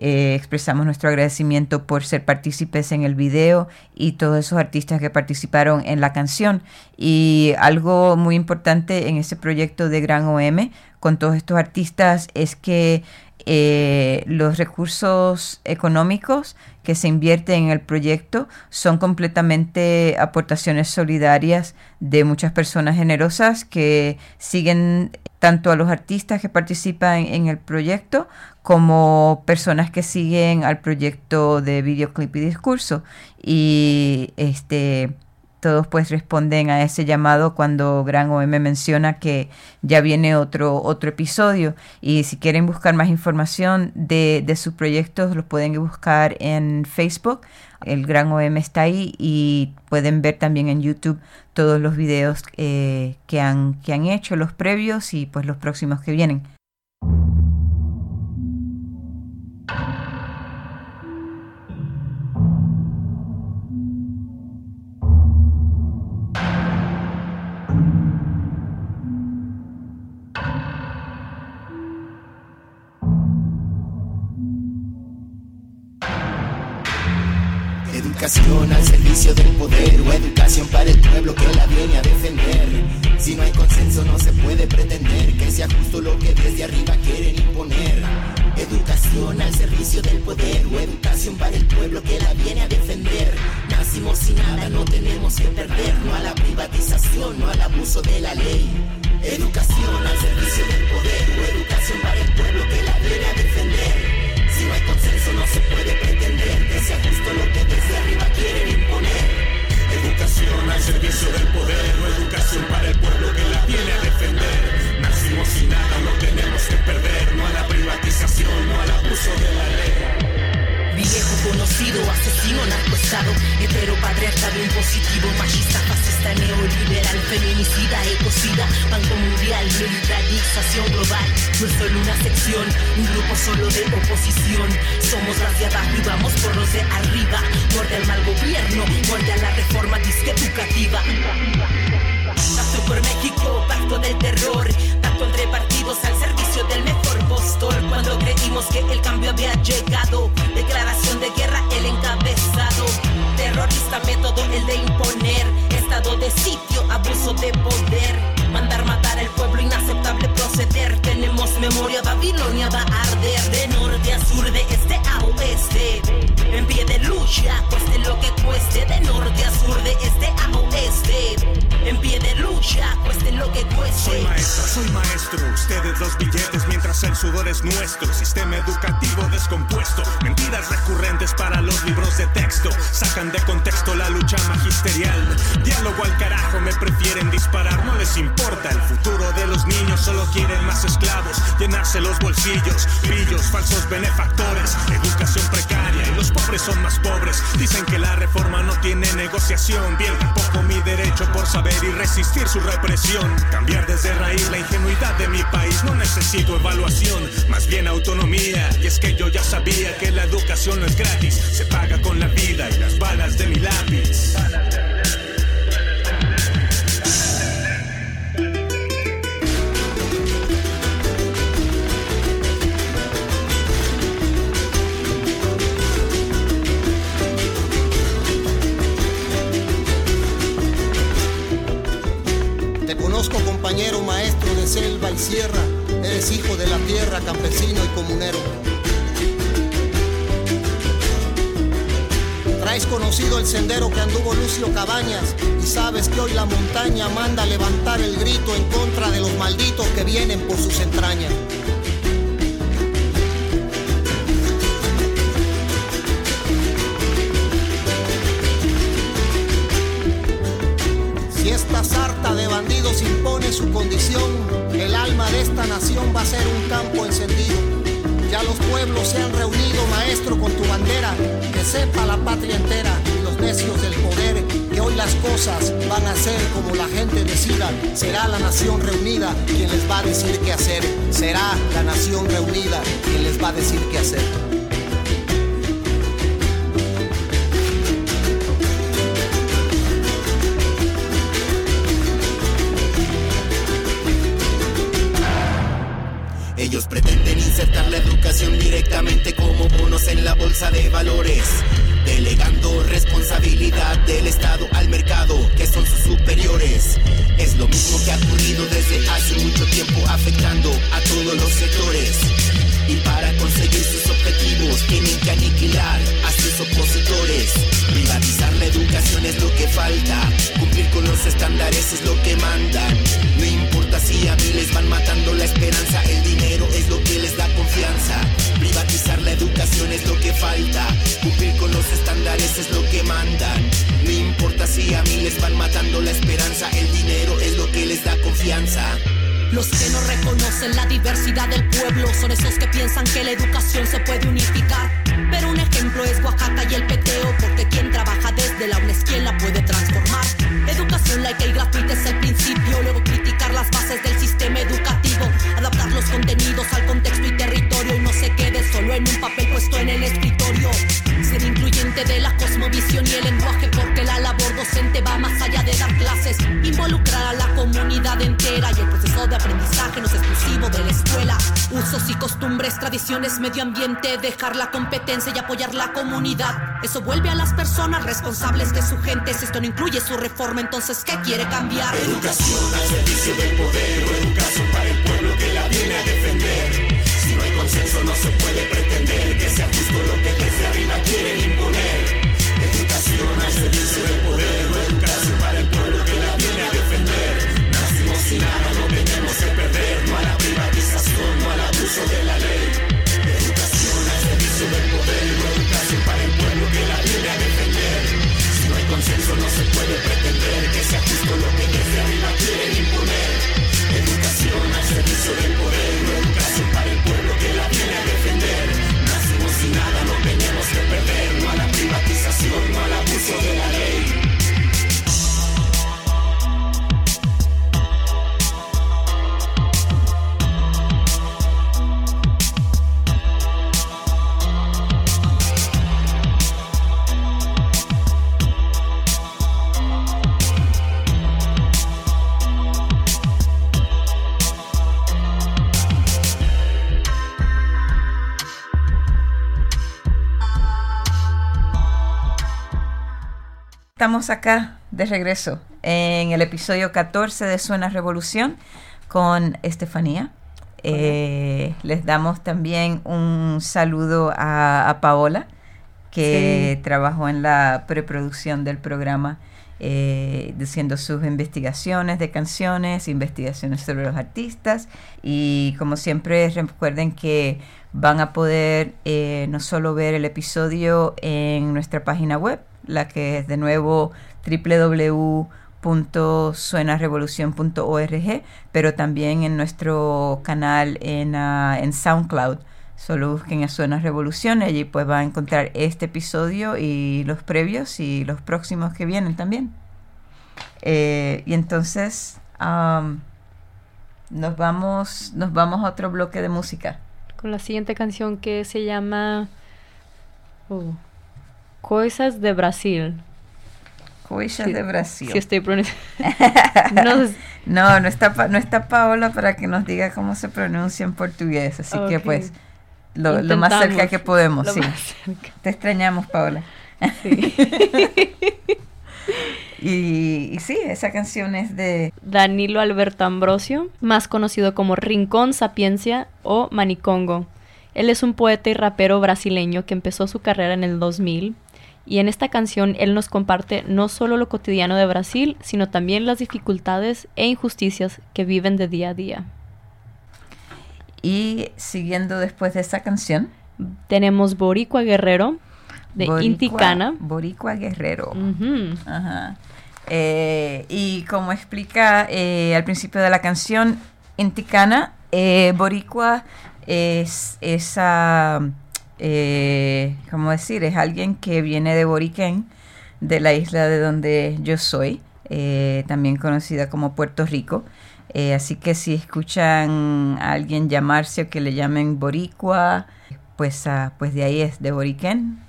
eh, expresamos nuestro agradecimiento por ser partícipes en el video y todos esos artistas que participaron en la canción. Y algo muy importante en ese proyecto de Gran OM con todos estos artistas es que eh, los recursos económicos que se invierten en el proyecto son completamente aportaciones solidarias de muchas personas generosas que siguen tanto a los artistas que participan en el proyecto como personas que siguen al proyecto de videoclip y discurso. Y este todos pues responden a ese llamado cuando Gran OM menciona que ya viene otro, otro episodio. Y si quieren buscar más información de, de sus proyectos los pueden buscar en Facebook, el Gran OM está ahí y pueden ver también en YouTube todos los videos eh, que, han, que han hecho, los previos y pues los próximos que vienen. Educación al servicio del poder o educación para el pueblo que la viene a defender. Si no hay consenso no se puede pretender que sea justo lo que desde arriba quieren imponer. Educación al servicio del poder o educación para el pueblo que la viene a defender. Nacimos sin nada, no tenemos que perder, no a la privatización, no al abuso de la ley. Educación al servicio del poder o educación para el pueblo que la viene a defender. Si no hay consenso no se puede pretender que sea justo lo que desde arriba quieren imponer. Educación al servicio del poder o educación la montaña manda levantar el grito en contra de los malditos que vienen por sus entrañas. Si esta sarta de bandidos impone su condición, el alma de esta nación va a ser un campo encendido. Ya los pueblos se han reunido, maestro, con tu bandera, que sepa la patria entera los necios del poder, que hoy las cosas van a ser como la gente decida. Será la nación reunida quien les va a decir qué hacer. Será la nación reunida quien les va a decir qué hacer. Ellos pretenden insertar la educación directamente como bonos en la bolsa de valores, delegando responsabilidad del Estado al mercado, que son sus superiores. Es lo mismo que ha ocurrido desde hace mucho tiempo, afectando a todos los sectores. Y para conseguir sus objetivos tienen que aniquilar a sus opositores. Privatizar la educación es lo que falta, cumplir con los estándares es lo que mandan. No importa si a mí les van matando la esperanza, el dinero es lo que les da confianza. Privatizar la educación es lo que falta, cumplir con los estándares es lo que mandan. No importa si a mí les van matando la esperanza, el dinero es lo que les da confianza. Los que no reconocen la diversidad del pueblo son esos que piensan que la educación se puede unificar. Pero un ejemplo es Oaxaca y el peteo, porque quien trabaja desde la UNES la puede transformar. Educación laica y gratuita es el principio, luego criticar las bases del sistema educativo, adaptar los contenidos al contexto y territorio solo en un papel puesto en el escritorio. Ser incluyente de la cosmovisión y el lenguaje, porque la labor docente va más allá de dar clases, involucrar a la comunidad entera y el proceso de aprendizaje no es exclusivo de la escuela. Usos y costumbres, tradiciones, medio ambiente, dejar la competencia y apoyar la comunidad. Eso vuelve a las personas responsables de su gente. Si esto no incluye su reforma, entonces ¿qué quiere cambiar? Educación al servicio del poder o educación para el pueblo que la viene a defender. No consenso no se puede pretender que sea justo lo que desde arriba quieren imponer. Educación al servicio del poder o educación para el pueblo que la viene a defender. Nacimos sin nada, no tenemos que perder. No a la privatización, no al abuso de la Estamos acá de regreso en el episodio 14 de Suena Revolución con Estefanía. Eh, les damos también un saludo a, a Paola, que Sí. trabajó en la preproducción del programa, eh, diciendo sus investigaciones de canciones, investigaciones sobre los artistas. Y como siempre, recuerden que van a poder eh, no solo ver el episodio en nuestra página web, la que es de nuevo www.suenarevolucion.org, pero también en nuestro canal en, ah, en SoundCloud. Solo busquen a Suena Revolución allí pues van a encontrar este episodio y los previos y los próximos que vienen también. Eh, y entonces nos vamos nos vamos a otro bloque de música. Con la siguiente canción que se llama oh, Coisas de Brasil. Coisas Sí, de Brasil. Sí, estoy pronunciando. no, No, no está, Pa- no está Paola para que nos diga cómo se pronuncia en portugués, así que pues lo, lo más cerca que podemos, lo sí. Te extrañamos, Paola. Y, y sí, esa canción es de Danilo Alberto Ambrosio, más conocido como Rincón Sapiencia o Manicongo. Él es un poeta y rapero brasileño que empezó su carrera en el 2000 y en esta canción él nos comparte no solo lo cotidiano de Brasil, sino también las dificultades e injusticias que viven de día a día. Y siguiendo después de esa canción, tenemos Boricua Guerrero de Boricua- Inticana. Boricua Guerrero. Ajá. Eh, y como explica eh, al principio de la canción, Inticana, eh, Boricua es esa, eh, ¿cómo decir? Es alguien que viene de Boriquén, de la isla de donde yo soy, eh, también conocida como Puerto Rico. Eh, así que si escuchan a alguien llamarse o que le llamen Boricua, pues, ah, pues de ahí es de Boriquén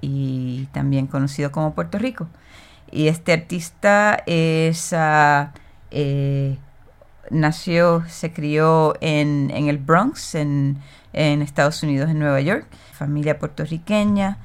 y también conocido como Puerto Rico. Y este artista es, ah, nació, se crió en, en el Bronx, en, en Estados Unidos, en Nueva York, familia puertorriqueña,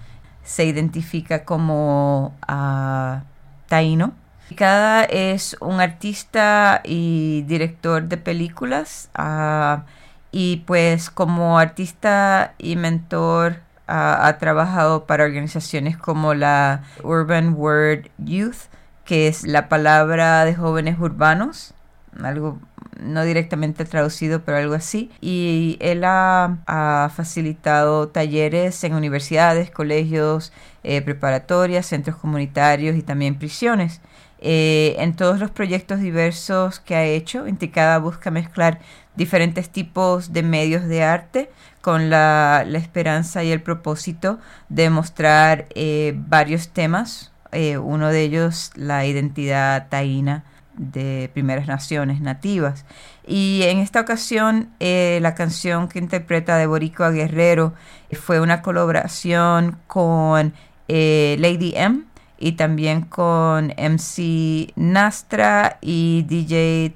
se identifica como ah, taíno. Cada es un artista y director de películas ah, y pues como artista y mentor ah, ha trabajado para organizaciones como la Urban Word Youth, que es la palabra de jóvenes urbanos, algo no directamente traducido, pero algo así. Y él ha, facilitado talleres en universidades, colegios, eh, preparatorias, centros comunitarios y también prisiones. Eh, en todos los proyectos diversos que ha hecho, Inticada busca mezclar diferentes tipos de medios de arte con la, la esperanza y el propósito de mostrar eh, varios temas, eh, uno de ellos la identidad taína de primeras naciones nativas. Y en esta ocasión eh, la canción que interpreta de Boricua Guerrero fue una colaboración con eh, Lady M y también con MC Nastra y DJ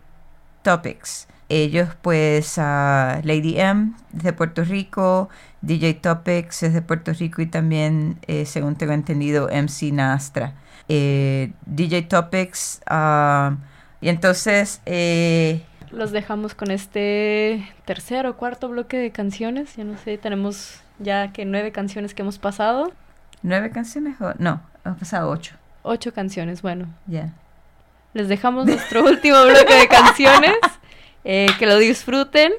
Topics. Ellos pues ah, Lady M es de Puerto Rico, DJ Topics es de Puerto Rico y también eh, según tengo entendido MC Nastra. Eh, DJ Topics ah, y entonces eh, Los dejamos con este tercer o cuarto bloque de canciones. Ya no sé, tenemos ya que nueve canciones que hemos pasado. ¿Nueve canciones? o- no, hemos pasado ocho. Ocho canciones, bueno. Ya. Les dejamos nuestro último bloque de canciones. Eh, que lo disfruten.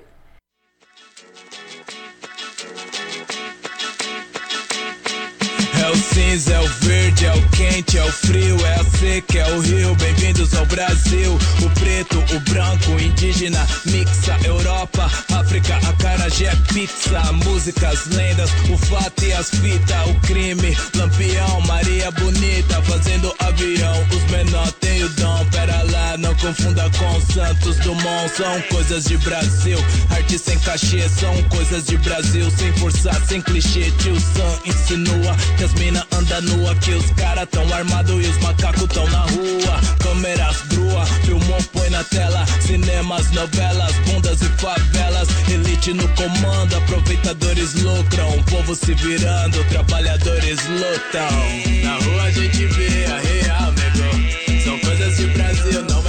É o cinza, é o verde, é o quente, é o frio, é a seca, é o rio. Bem-vindos ao Brasil. O preto, o branco, o indígena, mixa. Europa, África, acarajé, pizza. Músicas, lendas, o fato e as fitas. O crime, lampião, Maria Bonita, fazendo avião. Os menor têm o dom, pera lá, não confunda com Santos Dumont. São coisas de Brasil. Arte sem cachê, são coisas de Brasil. Sem forçar, sem clichê. Tio Sam insinua que as mina anda nua. Que os cara tão armado e os macacos tão na rua. Câmeras grua, filmou, põe na tela. Cinemas, novelas, bundas e favelas. Elite no comando, aproveitadores lucram. O povo se virando, trabalhadores lutam. Na rua a gente vê a real, nego. São coisas de Brasil, não.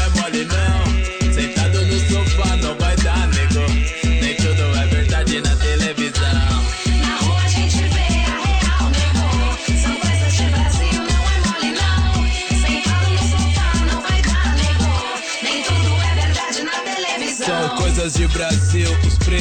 De Brasil,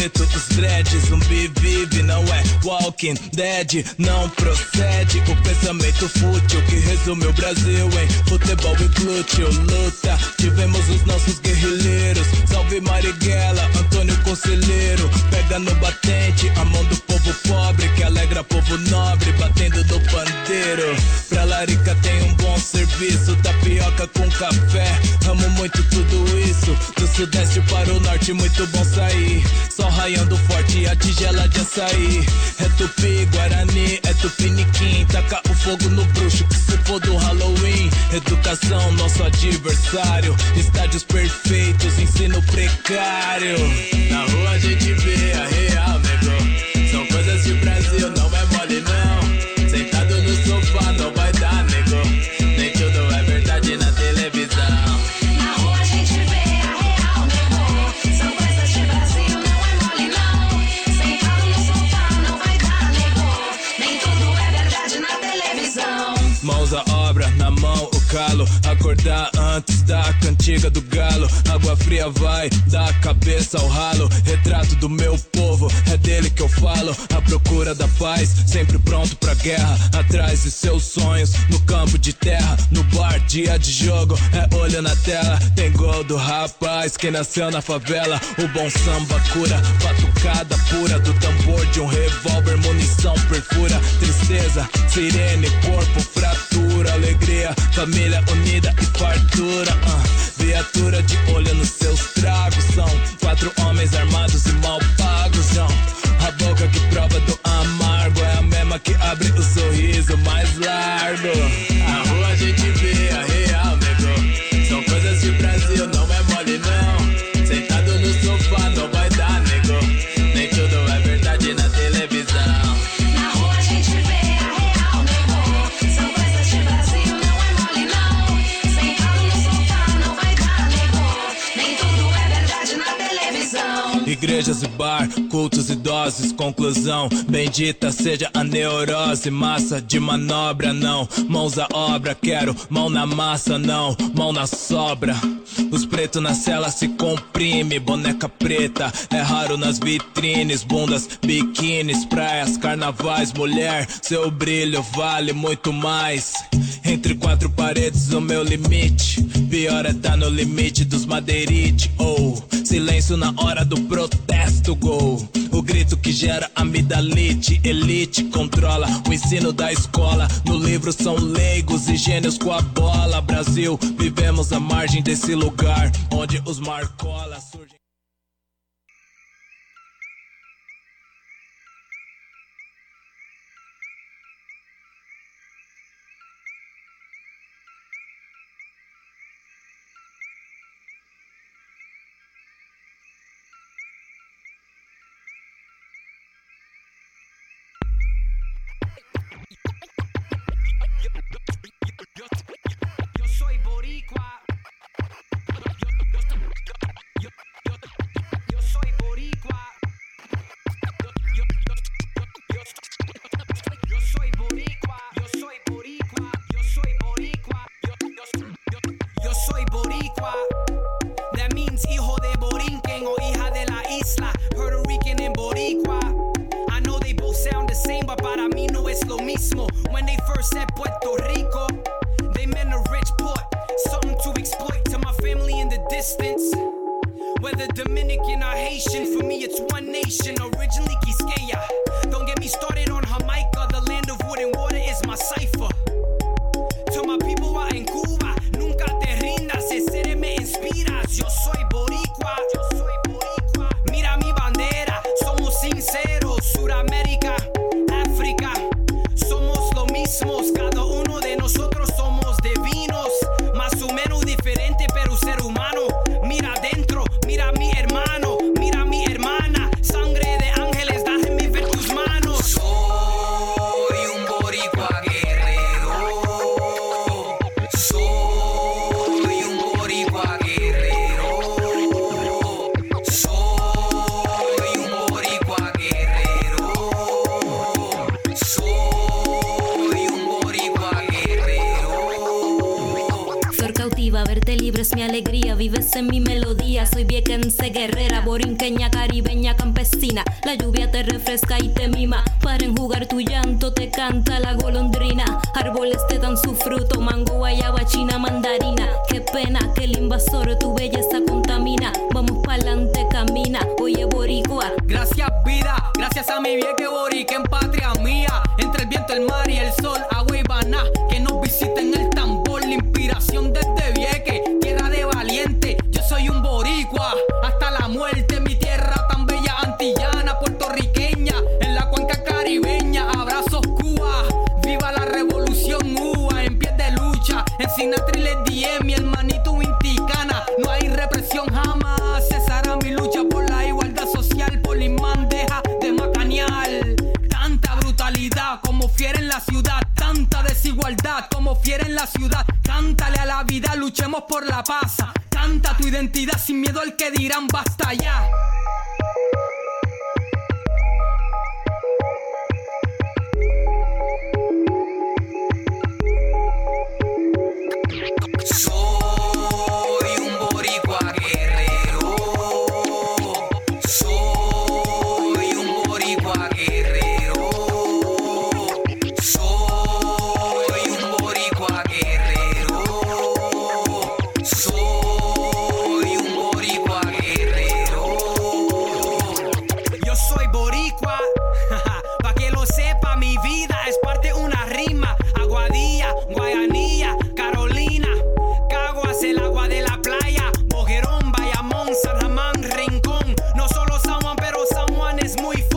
pretos, os dreads, zumbi vive, não é Walking Dead, não procede o pensamento fútil que resume o Brasil em futebol e glúteo, luta. Tivemos os nossos guerrilheiros, salve Marighella, Antônio Conselheiro, pega no batente, a mão do povo pobre que alegra povo nobre, batendo no pandeiro. Pra Larica tem um bom serviço, tapioca com café, amo muito tudo isso. Do sudeste para o norte, muito bom sair. Sol raiando forte a tigela de açaí. É tupi, guarani, é tupiniquim. Taca o fogo no bruxo que se for do Halloween. Educação, nosso adversário. Estádios perfeitos, ensino precário. Na rua a gente vê a real, calo, acordar Antes da cantiga do galo, água fria vai da cabeça ao ralo. Retrato do meu povo, é dele que eu falo. A procura da paz, sempre pronto pra guerra. Atrás de seus sonhos, no campo de terra, no bar, dia de jogo, é olho na tela. Tem gol do rapaz que nasceu na favela. O bom samba cura, batucada pura do tambor de um revólver, munição perfura. Tristeza, sirene, corpo, fratura, alegria, família unida e fartura. Ah. viatura de olho nos seus tragos. São quatro homens armados e mal pagos. Não. A boca que prova do amargo é a mesma que abre o sorriso mais largo. A Igrejas e bar, cultos idosos, conclusão. Bendita seja a neurose, massa de manobra, não. Mãos à obra, quero mão na massa, não. Mão na sobra. Os pretos na cela se comprime, boneca preta. É raro nas vitrines, bundas, biquínis, praias, carnavais, mulher. Seu brilho vale muito mais. Entre quatro paredes, o meu limite. Pior é tá no limite dos madeirite. Ou silêncio na hora do protesto, gol. O grito que gera amidalite, elite controla o ensino da escola. No livro são leigos e gênios com a bola. Brasil, vivemos à margem desse lugar onde os marcolas surgem. Boricua. I know they both sound the same, but para mí no es lo mismo. When they first said Puerto Rico, they meant a rich port, something to exploit to my family in the distance. Whether Dominican or Haitian, for me it's one nation. Originally Quisqueya. Don't get me started on te refresca y We.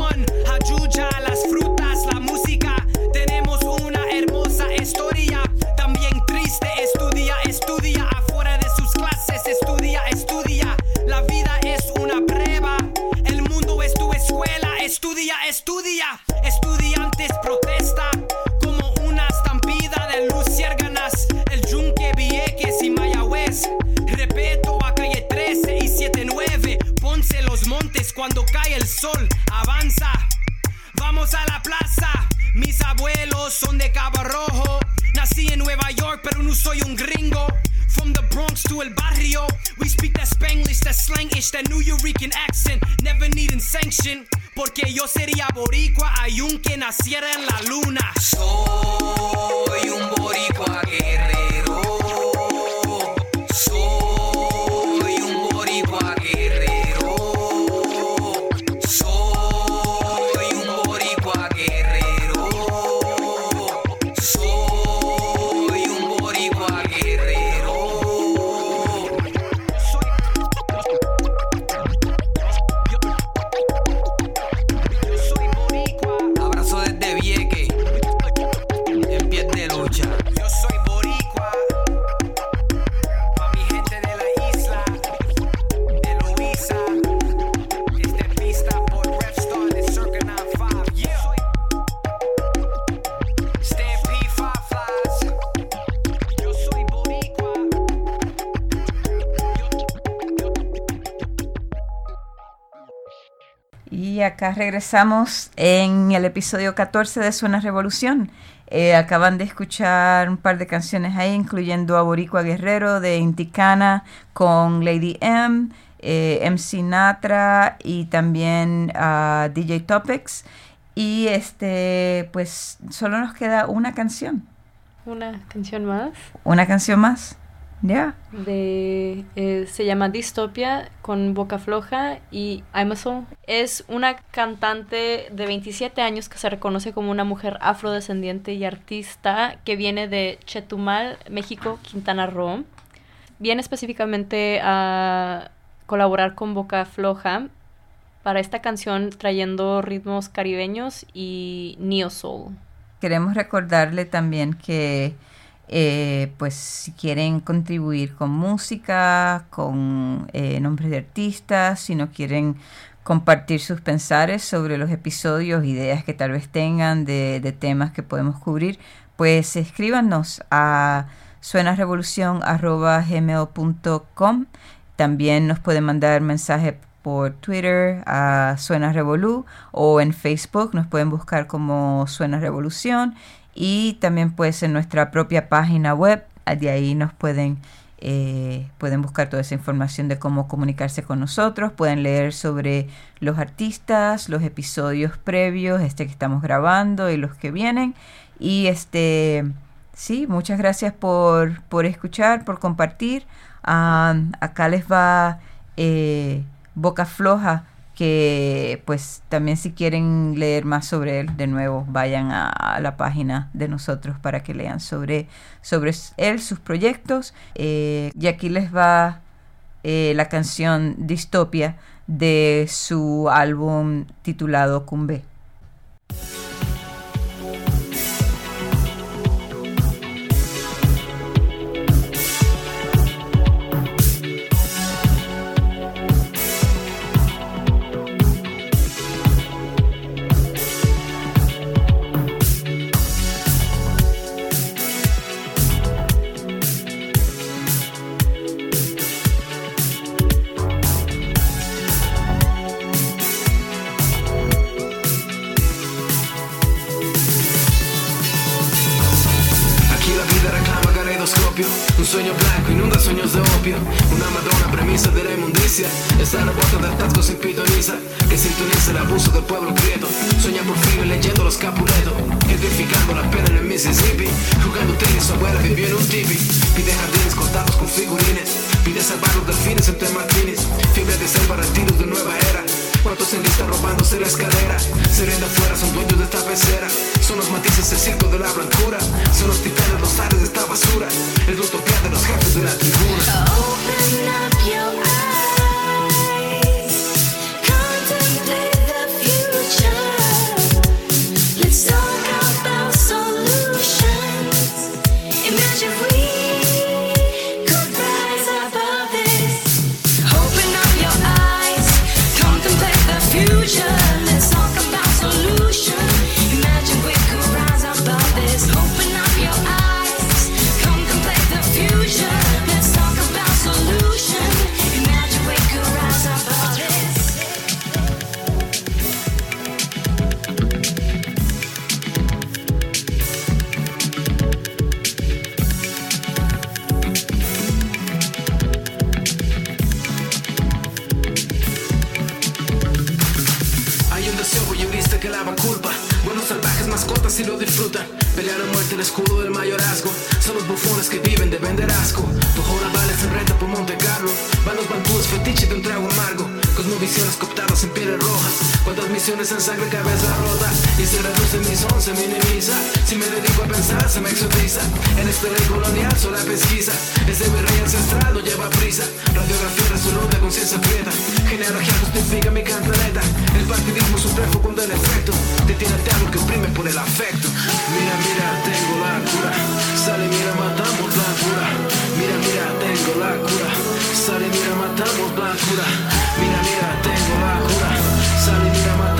Acá regresamos en el episodio 14 de Suena Revolución. Eh, acaban de escuchar un par de canciones ahí, incluyendo a Boricua Guerrero de Inticana con Lady M, eh, MC Natra y también a DJ Topics. Y este, pues solo nos queda una canción. Una canción más Una canción más. De eh, se llama Distopia con Boca Floja y Amazon. Es una cantante de 27 años que se reconoce como una mujer afrodescendiente y artista que viene de Chetumal, México, Quintana Roo. Viene específicamente a colaborar con Boca Floja para esta canción trayendo ritmos caribeños y neo soul. Queremos recordarle también que eh, pues si quieren contribuir con música, con eh, nombres de artistas, si no quieren compartir sus pensares sobre los episodios, ideas que tal vez tengan de, temas que podemos cubrir, pues escríbanos a suenasrevolucion.gmail.com También nos pueden mandar mensaje por Twitter a Suena Revolu o en Facebook nos pueden buscar como Suena Revolución y también pues en nuestra propia página web, de ahí nos pueden, eh, pueden buscar toda esa información de cómo comunicarse con nosotros, pueden leer sobre los artistas, los episodios previos, este que estamos grabando y los que vienen. Y este, sí, muchas gracias por, por escuchar, por compartir. Ah, acá les va eh, Boca Floja que pues también si quieren leer más sobre él, de nuevo vayan a, la página de nosotros para que lean sobre, sobre él, sus proyectos. Eh, y aquí les va eh, la canción Distopia de su álbum titulado Cumbe. Inmundicia Esa rebota de atascos sin pitoniza Que sintoniza el abuso del pueblo quieto Sueña por frío leyendo los capuletos Identificando la pena en el Mississippi. Jugando tenis su abuela vivió en un tipi. Pide jardines cortados con figurines Pide salvar los delfines entre martines Fiebre de selva retiros de nueva era. ¿Cuántos enlistas robándose la escalera? Se afuera, son dueños de esta pecera. Son los matices, el circo de la blancura. Son los titanes, los ares de esta basura. Es la utopía de los jefes de la tribuna el escudo del mayorazgo. Son los bufones que viven de vender asco. Tu joda vale se renta por Monte Carlo. Van los bantudos fetiche de un trago amargo. Cosmovisiones cooptadas en pieles rojas. Cuántas misiones en sangre, cabeza rota. Y se reduce mi son, se minimiza. Si me dedico a pensar, se me exotiza. En este ley colonial, sola pesquisa. Ese virrey ancestral no lleva prisa. Radiografía resoluta, conciencia prieta. Genealogía justifica mi cantaleta. Partidismo es un refugio del efecto. Detiénete a lo que oprime por el afecto. Mira, mira, tengo la cura. Sale, mira, matamos la cura. Mira, mira, tengo la cura. Sale, mira, matamos la cura. Mira, mira, tengo la cura.